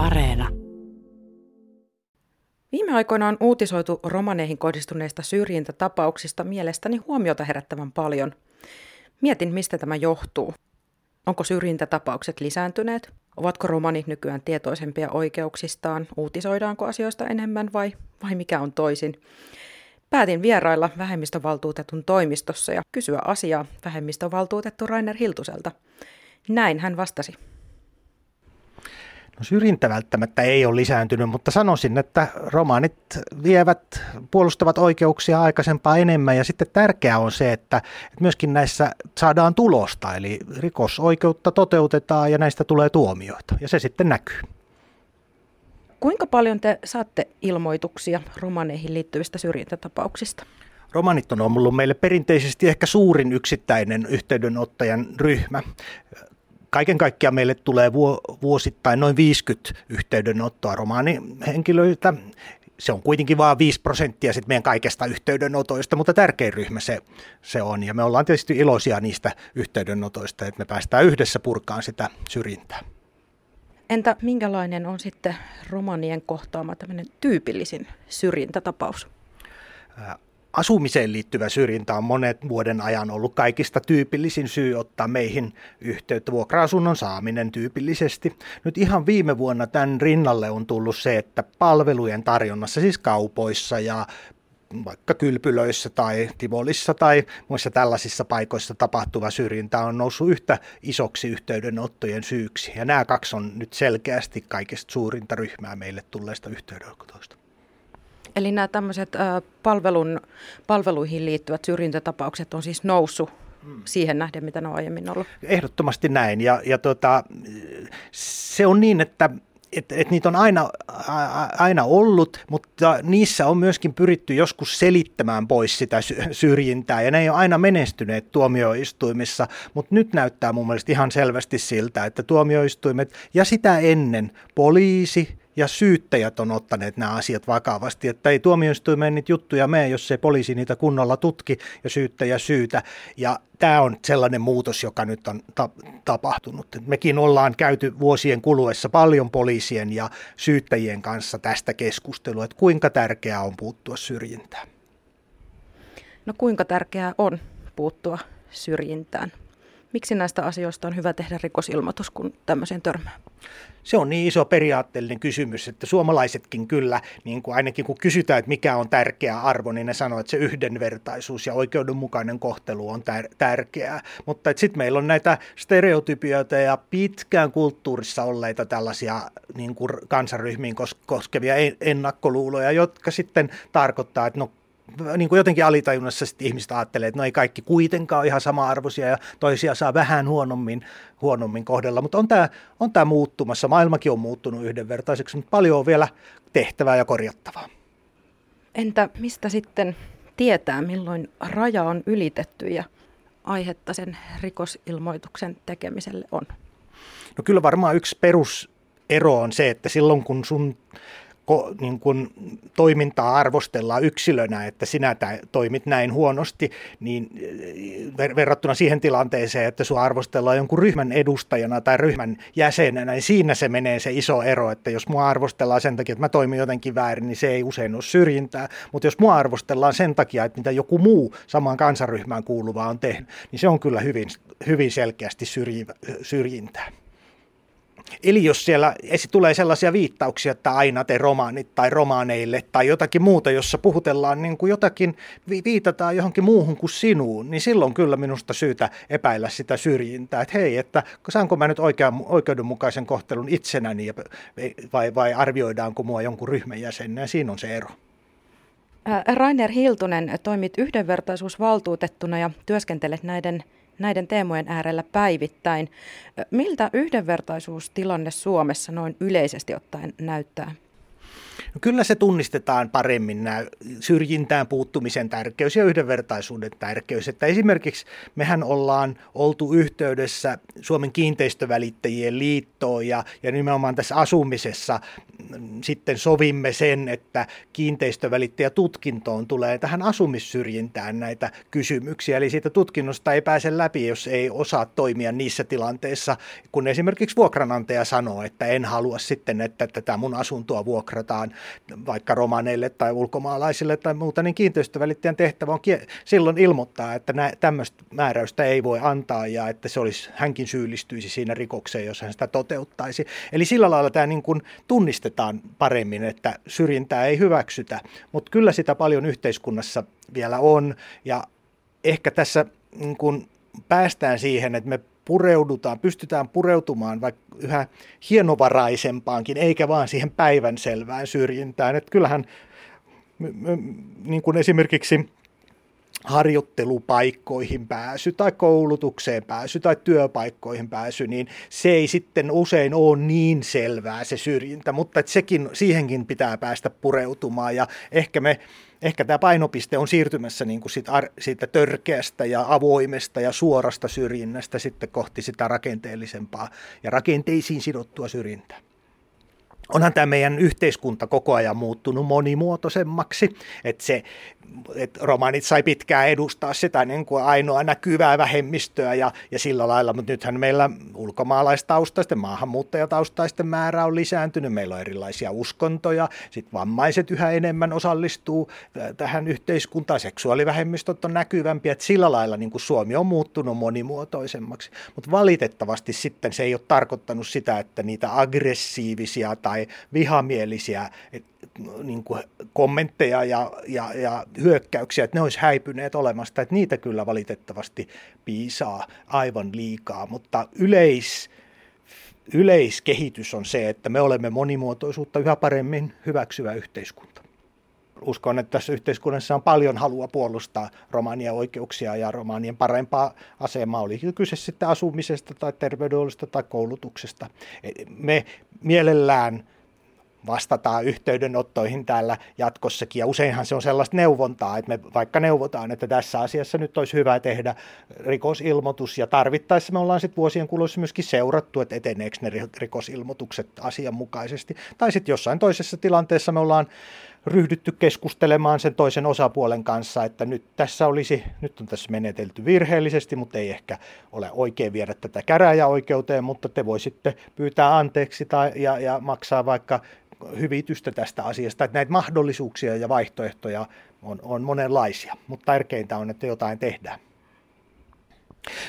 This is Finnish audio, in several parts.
Areena. Viime aikoina on uutisoitu romaneihin kohdistuneista syrjintätapauksista mielestäni huomiota herättävän paljon. Mietin, mistä tämä johtuu. Onko syrjintätapaukset lisääntyneet? Ovatko romanit nykyään tietoisempia oikeuksistaan? Uutisoidaanko asioista enemmän vai, vai mikä on toisin? Päätin vierailla vähemmistövaltuutetun toimistossa ja kysyä asiaa vähemmistövaltuutettu Rainer Hiltuselta. Näin hän vastasi. No syrjintä välttämättä ei ole lisääntynyt, mutta sanoisin, että romaanit vievät, puolustavat oikeuksia aikaisempaa enemmän ja sitten tärkeää on se, että, että myöskin näissä saadaan tulosta, eli rikosoikeutta toteutetaan ja näistä tulee tuomioita ja se sitten näkyy. Kuinka paljon te saatte ilmoituksia romaneihin liittyvistä syrjintätapauksista? Romanit on ollut meille perinteisesti ehkä suurin yksittäinen yhteydenottajan ryhmä kaiken kaikkiaan meille tulee vuosittain noin 50 yhteydenottoa romaanihenkilöiltä. Se on kuitenkin vain 5 prosenttia sit meidän kaikesta yhteydenotoista, mutta tärkein ryhmä se, se on. Ja me ollaan tietysti iloisia niistä yhteydenotoista, että me päästään yhdessä purkaan sitä syrjintää. Entä minkälainen on sitten romanien kohtaama tämmöinen tyypillisin syrjintätapaus? Asumiseen liittyvä syrjintä on monet vuoden ajan ollut kaikista tyypillisin syy ottaa meihin yhteyttä. Vuokra-asunnon saaminen tyypillisesti. Nyt ihan viime vuonna tämän rinnalle on tullut se, että palvelujen tarjonnassa, siis kaupoissa ja vaikka kylpylöissä tai Tivolissa tai muissa tällaisissa paikoissa tapahtuva syrjintä on noussut yhtä isoksi yhteydenottojen syyksi. Ja nämä kaksi on nyt selkeästi kaikista suurinta ryhmää meille tulleista yhteydenotoista. Eli nämä tämmöiset palvelun, palveluihin liittyvät syrjintätapaukset on siis noussut hmm. siihen nähden, mitä ne on aiemmin ollut? Ehdottomasti näin. Ja, ja tota, se on niin, että et, et niitä on aina, aina ollut, mutta niissä on myöskin pyritty joskus selittämään pois sitä syrjintää, ja ne ei ole aina menestyneet tuomioistuimissa, mutta nyt näyttää mun mielestä ihan selvästi siltä, että tuomioistuimet ja sitä ennen poliisi, ja syyttäjät on ottaneet nämä asiat vakavasti, että ei tuomioistuimeen niitä juttuja mene, jos ei poliisi niitä kunnolla tutki ja syyttäjä syytä. Ja tämä on sellainen muutos, joka nyt on ta- tapahtunut. Mekin ollaan käyty vuosien kuluessa paljon poliisien ja syyttäjien kanssa tästä keskustelua, että kuinka tärkeää on puuttua syrjintään. No kuinka tärkeää on puuttua syrjintään? Miksi näistä asioista on hyvä tehdä rikosilmoitus, kun tämmöiseen törmää? Se on niin iso periaatteellinen kysymys, että suomalaisetkin kyllä, niin kuin ainakin kun kysytään, että mikä on tärkeä arvo, niin ne sanoo, että se yhdenvertaisuus ja oikeudenmukainen kohtelu on tär- tärkeää. Mutta sitten meillä on näitä stereotypioita ja pitkään kulttuurissa olleita tällaisia niin kuin kansanryhmiin koskevia ennakkoluuloja, jotka sitten tarkoittaa, että no niin kuin jotenkin alitajunnassa sitten ihmiset ajattelee, että no ei kaikki kuitenkaan ole ihan sama-arvoisia ja toisia saa vähän huonommin, huonommin kohdella, mutta on tämä, on tämä muuttumassa. Maailmakin on muuttunut yhdenvertaiseksi, mutta paljon on vielä tehtävää ja korjattavaa. Entä mistä sitten tietää, milloin raja on ylitetty ja aihetta sen rikosilmoituksen tekemiselle on? No kyllä varmaan yksi perusero on se, että silloin kun sun ko, niin kuin toimintaa arvostellaan yksilönä, että sinä toimit näin huonosti, niin ver- verrattuna siihen tilanteeseen, että sinua arvostellaan jonkun ryhmän edustajana tai ryhmän jäsenenä, niin siinä se menee se iso ero, että jos mua arvostellaan sen takia, että mä toimin jotenkin väärin, niin se ei usein ole syrjintää, mutta jos mua arvostellaan sen takia, että mitä joku muu samaan kansaryhmään kuuluva on tehnyt, niin se on kyllä hyvin, hyvin selkeästi syrjintää. Eli jos siellä tulee sellaisia viittauksia, että aina te romaanit tai romaaneille tai jotakin muuta, jossa puhutellaan niin kuin jotakin, viitataan johonkin muuhun kuin sinuun, niin silloin kyllä minusta syytä epäillä sitä syrjintää, että hei, että saanko mä nyt oikean, oikeudenmukaisen kohtelun itsenäni vai, vai arvioidaanko mua jonkun ryhmän jäsenenä, siinä on se ero. Rainer Hiltunen, toimit yhdenvertaisuusvaltuutettuna ja työskentelet näiden näiden teemojen äärellä päivittäin. Miltä yhdenvertaisuustilanne Suomessa noin yleisesti ottaen näyttää? No kyllä se tunnistetaan paremmin nämä syrjintään puuttumisen tärkeys ja yhdenvertaisuuden tärkeys. Että esimerkiksi mehän ollaan oltu yhteydessä Suomen kiinteistövälittäjien liittoon ja, ja nimenomaan tässä asumisessa sitten sovimme sen, että kiinteistövälittäjätutkintoon tulee tähän asumissyrjintään näitä kysymyksiä. Eli siitä tutkinnosta ei pääse läpi, jos ei osaa toimia niissä tilanteissa, kun esimerkiksi vuokranantaja sanoo, että en halua sitten, että tätä mun asuntoa vuokrataan vaikka romaneille tai ulkomaalaisille tai muuta, niin kiinteistövälittäjän tehtävä on silloin ilmoittaa, että tämmöistä määräystä ei voi antaa ja että se olisi, hänkin syyllistyisi siinä rikokseen, jos hän sitä toteuttaisi. Eli sillä lailla tämä niin kuin tunnistetaan paremmin, että syrjintää ei hyväksytä, mutta kyllä sitä paljon yhteiskunnassa vielä on ja ehkä tässä niin kuin päästään siihen, että me pureudutaan, pystytään pureutumaan vaikka yhä hienovaraisempaakin, eikä vaan siihen päivänselvään syrjintään. Että kyllähän niin kuin esimerkiksi harjoittelupaikkoihin pääsy tai koulutukseen pääsy tai työpaikkoihin pääsy, niin se ei sitten usein ole niin selvää se syrjintä, mutta että sekin, siihenkin pitää päästä pureutumaan. Ja ehkä me Ehkä tämä painopiste on siirtymässä niin kuin siitä, siitä törkeästä ja avoimesta ja suorasta syrjinnästä sitten kohti sitä rakenteellisempaa ja rakenteisiin sidottua syrjintää onhan tämä meidän yhteiskunta koko ajan muuttunut monimuotoisemmaksi, että se että romanit sai pitkään edustaa sitä niin kuin ainoa näkyvää vähemmistöä ja, ja sillä lailla, mutta nythän meillä ulkomaalaistaustaisten, maahanmuuttajataustaisten määrä on lisääntynyt, meillä on erilaisia uskontoja, sitten vammaiset yhä enemmän osallistuu tähän yhteiskuntaan, seksuaalivähemmistöt on näkyvämpiä, että sillä lailla niin kuin Suomi on muuttunut monimuotoisemmaksi, mutta valitettavasti sitten se ei ole tarkoittanut sitä, että niitä aggressiivisia tai vihamielisiä, niin kuin kommentteja ja, ja, ja hyökkäyksiä, että ne olisi häipyneet olemasta, että niitä kyllä valitettavasti piisaa aivan liikaa, mutta yleis, yleiskehitys on se, että me olemme monimuotoisuutta yhä paremmin hyväksyvä yhteiskunta. Uskon, että tässä yhteiskunnassa on paljon halua puolustaa romanien oikeuksia ja romanien parempaa asemaa, oli kyse sitten asumisesta tai terveydenhuollosta tai koulutuksesta. Me mielellään vastataan yhteydenottoihin täällä jatkossakin. Ja useinhan se on sellaista neuvontaa, että me vaikka neuvotaan, että tässä asiassa nyt olisi hyvä tehdä rikosilmoitus ja tarvittaessa me ollaan sitten vuosien kuluessa myöskin seurattu, että eteneekö ne rikosilmoitukset asianmukaisesti. Tai sitten jossain toisessa tilanteessa me ollaan ryhdytty keskustelemaan sen toisen osapuolen kanssa, että nyt tässä olisi, nyt on tässä menetelty virheellisesti, mutta ei ehkä ole oikein viedä tätä käräjäoikeuteen, mutta te voisitte pyytää anteeksi tai, ja, ja maksaa vaikka hyvitystä tästä asiasta. Että näitä mahdollisuuksia ja vaihtoehtoja on, on monenlaisia, mutta tärkeintä on, että jotain tehdään.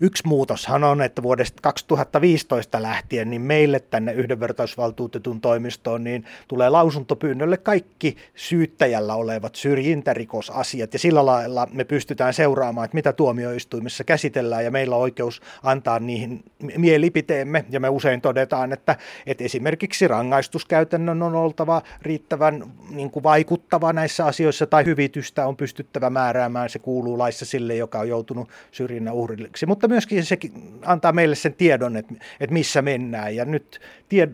Yksi muutoshan on, että vuodesta 2015 lähtien niin meille tänne yhdenvertaisvaltuutetun toimistoon niin tulee lausuntopyynnölle kaikki syyttäjällä olevat syrjintärikosasiat. Ja sillä lailla me pystytään seuraamaan, että mitä tuomioistuimissa käsitellään ja meillä on oikeus antaa niihin mielipiteemme. Ja me usein todetaan, että, että esimerkiksi rangaistuskäytännön on oltava riittävän niin kuin vaikuttava näissä asioissa tai hyvitystä on pystyttävä määräämään, se kuuluu laissa sille, joka on joutunut syrjinnän uhrille hyödyksi, mutta myöskin se antaa meille sen tiedon, että, että missä mennään. Ja nyt tie,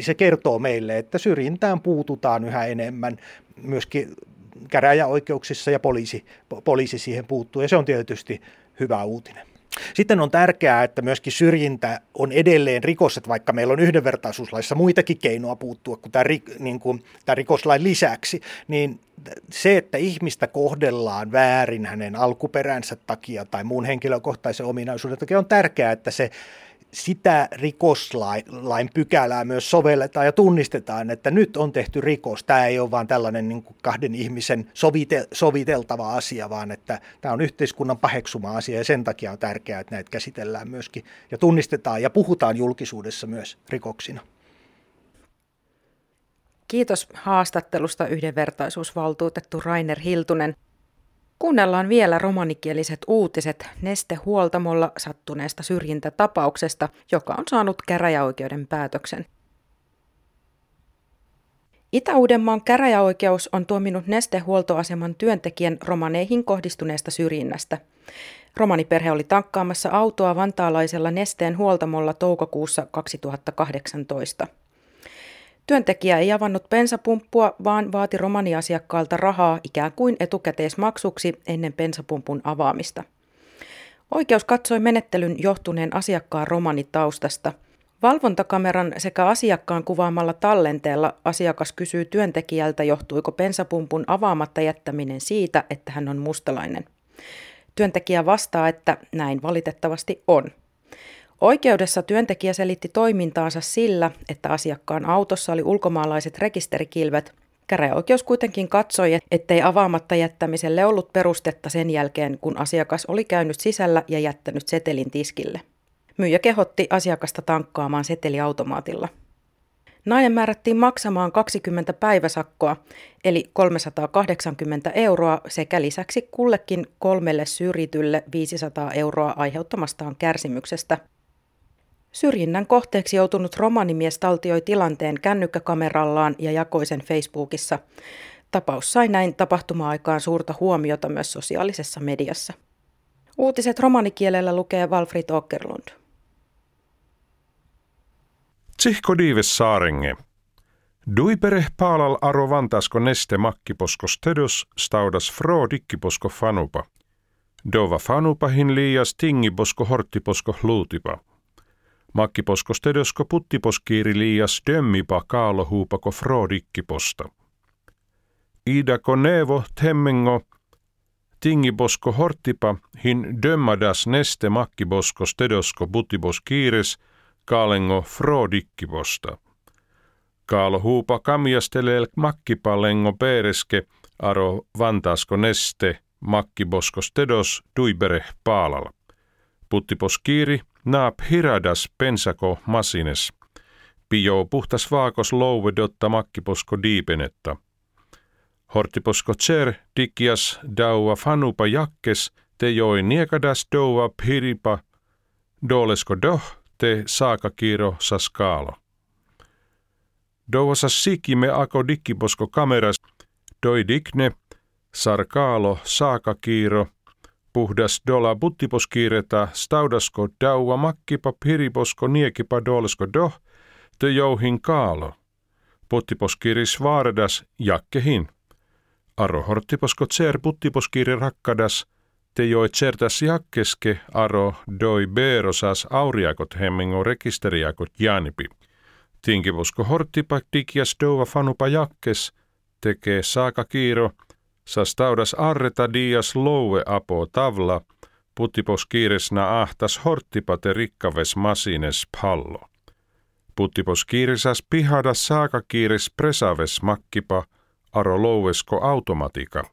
se kertoo meille, että syrjintään puututaan yhä enemmän myöskin käräjäoikeuksissa ja poliisi, poliisi siihen puuttuu. Ja se on tietysti hyvä uutinen. Sitten on tärkeää, että myöskin syrjintä on edelleen rikos, että vaikka meillä on yhdenvertaisuuslaissa muitakin keinoja puuttua kuin tämä, niin kuin tämä rikoslain lisäksi, niin se, että ihmistä kohdellaan väärin hänen alkuperänsä takia tai muun henkilökohtaisen ominaisuuden takia, on tärkeää, että se sitä rikoslain pykälää myös sovelletaan ja tunnistetaan, että nyt on tehty rikos. Tämä ei ole vain tällainen niin kuin kahden ihmisen sovite, soviteltava asia, vaan että tämä on yhteiskunnan paheksuma asia ja sen takia on tärkeää, että näitä käsitellään myöskin ja tunnistetaan ja puhutaan julkisuudessa myös rikoksina. Kiitos haastattelusta yhdenvertaisuusvaltuutettu Rainer Hiltunen. Kuunnellaan vielä romanikieliset uutiset Neste-huoltamolla sattuneesta syrjintätapauksesta, joka on saanut käräjäoikeuden päätöksen. Itä-Uudenmaan käräjäoikeus on tuominut Neste-huoltoaseman työntekijän romaneihin kohdistuneesta syrjinnästä. Romaniperhe oli tankkaamassa autoa vantaalaisella Nesteen huoltamolla toukokuussa 2018. Työntekijä ei avannut bensapumppua, vaan vaati romaniasiakkaalta rahaa ikään kuin etukäteismaksuksi ennen bensapumpun avaamista. Oikeus katsoi menettelyn johtuneen asiakkaan romanitaustasta. Valvontakameran sekä asiakkaan kuvaamalla tallenteella asiakas kysyy työntekijältä, johtuiko pensapumpun avaamatta jättäminen siitä, että hän on mustalainen. Työntekijä vastaa, että näin valitettavasti on. Oikeudessa työntekijä selitti toimintaansa sillä, että asiakkaan autossa oli ulkomaalaiset rekisterikilvet. Käräjäoikeus kuitenkin katsoi, ettei avaamatta jättämiselle ollut perustetta sen jälkeen, kun asiakas oli käynyt sisällä ja jättänyt setelin tiskille. Myyjä kehotti asiakasta tankkaamaan seteliautomaatilla. Nainen määrättiin maksamaan 20 päiväsakkoa, eli 380 euroa sekä lisäksi kullekin kolmelle syrjitylle 500 euroa aiheuttamastaan kärsimyksestä. Syrjinnän kohteeksi joutunut romanimies taltioi tilanteen kännykkäkamerallaan ja jakoi sen Facebookissa. Tapaus sai näin tapahtuma-aikaan suurta huomiota myös sosiaalisessa mediassa. Uutiset romanikielellä lukee Walfrid Åkerlund. Tsihko diives saarenge. Duipere paalal aro vantasko neste makkiposko stedos staudas fro dikkiposko fanupa. Dova fanupahin liias tingiposko horttiposko luutipa. Makkiposko stedosko puttiposkiiri liias dömmipa kaalo huupako fro dikkiposta. Iidako nevo temmengo tingiposko horttipa hin dömmadas neste makkiposko stedosko puttiposkiires – kaalengo frodikkivosta. Kaalo huupa kamiastelel makkipalengo peereske aro vantasko neste makkibosko stedos duibere paalala. Puttipos naap hiradas pensako masines. Pio puhtas vaakos louve dotta makkiposko diipenetta. Hortiposko tser dikias daua fanupa jakkes te joi niekadas doua piripa dolesko doh te saakakiro saskaalo. Douasa sikime ako dikkiposko kameras, doi dikne, sarkaalo saakakiiro, puhdas dola buttiposkiireta, staudasko daua makkipa piriposko niekipa dolsko doh, te jouhin kaalo. Puttiposkiris vaaradas jakkehin. Aro horttiposko tser puttiposkiiri rakkadas – te joi certas jakkeske aro doi berosas auriakot hemmingo rekisteriakot janipi. Tinkivusko horttipa dikias dova fanupa jakkes, tekee saaka kiiro, sas taudas arreta dias loue apo tavla, puttipos kiiresna ahtas horttipate rikkaves masines pallo. Puttipos kiirisas pihadas saaka kiires presaves makkipa, aro louvesko automatika.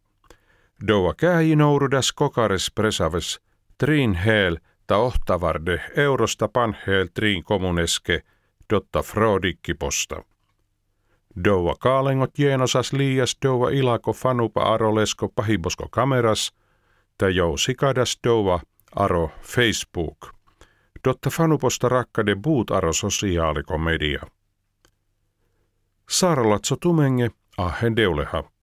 Doa nourudas kokares presaves, trin hel ta ohtavarde eurosta panhel trin kommuneske, dotta frodikkiposta. Doa kaalengot jeenosas liias doa ilako fanupa arolesko pahibosko kameras, ta jou sikadas doa aro Facebook. Dotta fanuposta rakkade buut aro sosiaalikomedia. Saaralatso tumenge, ahen deuleha.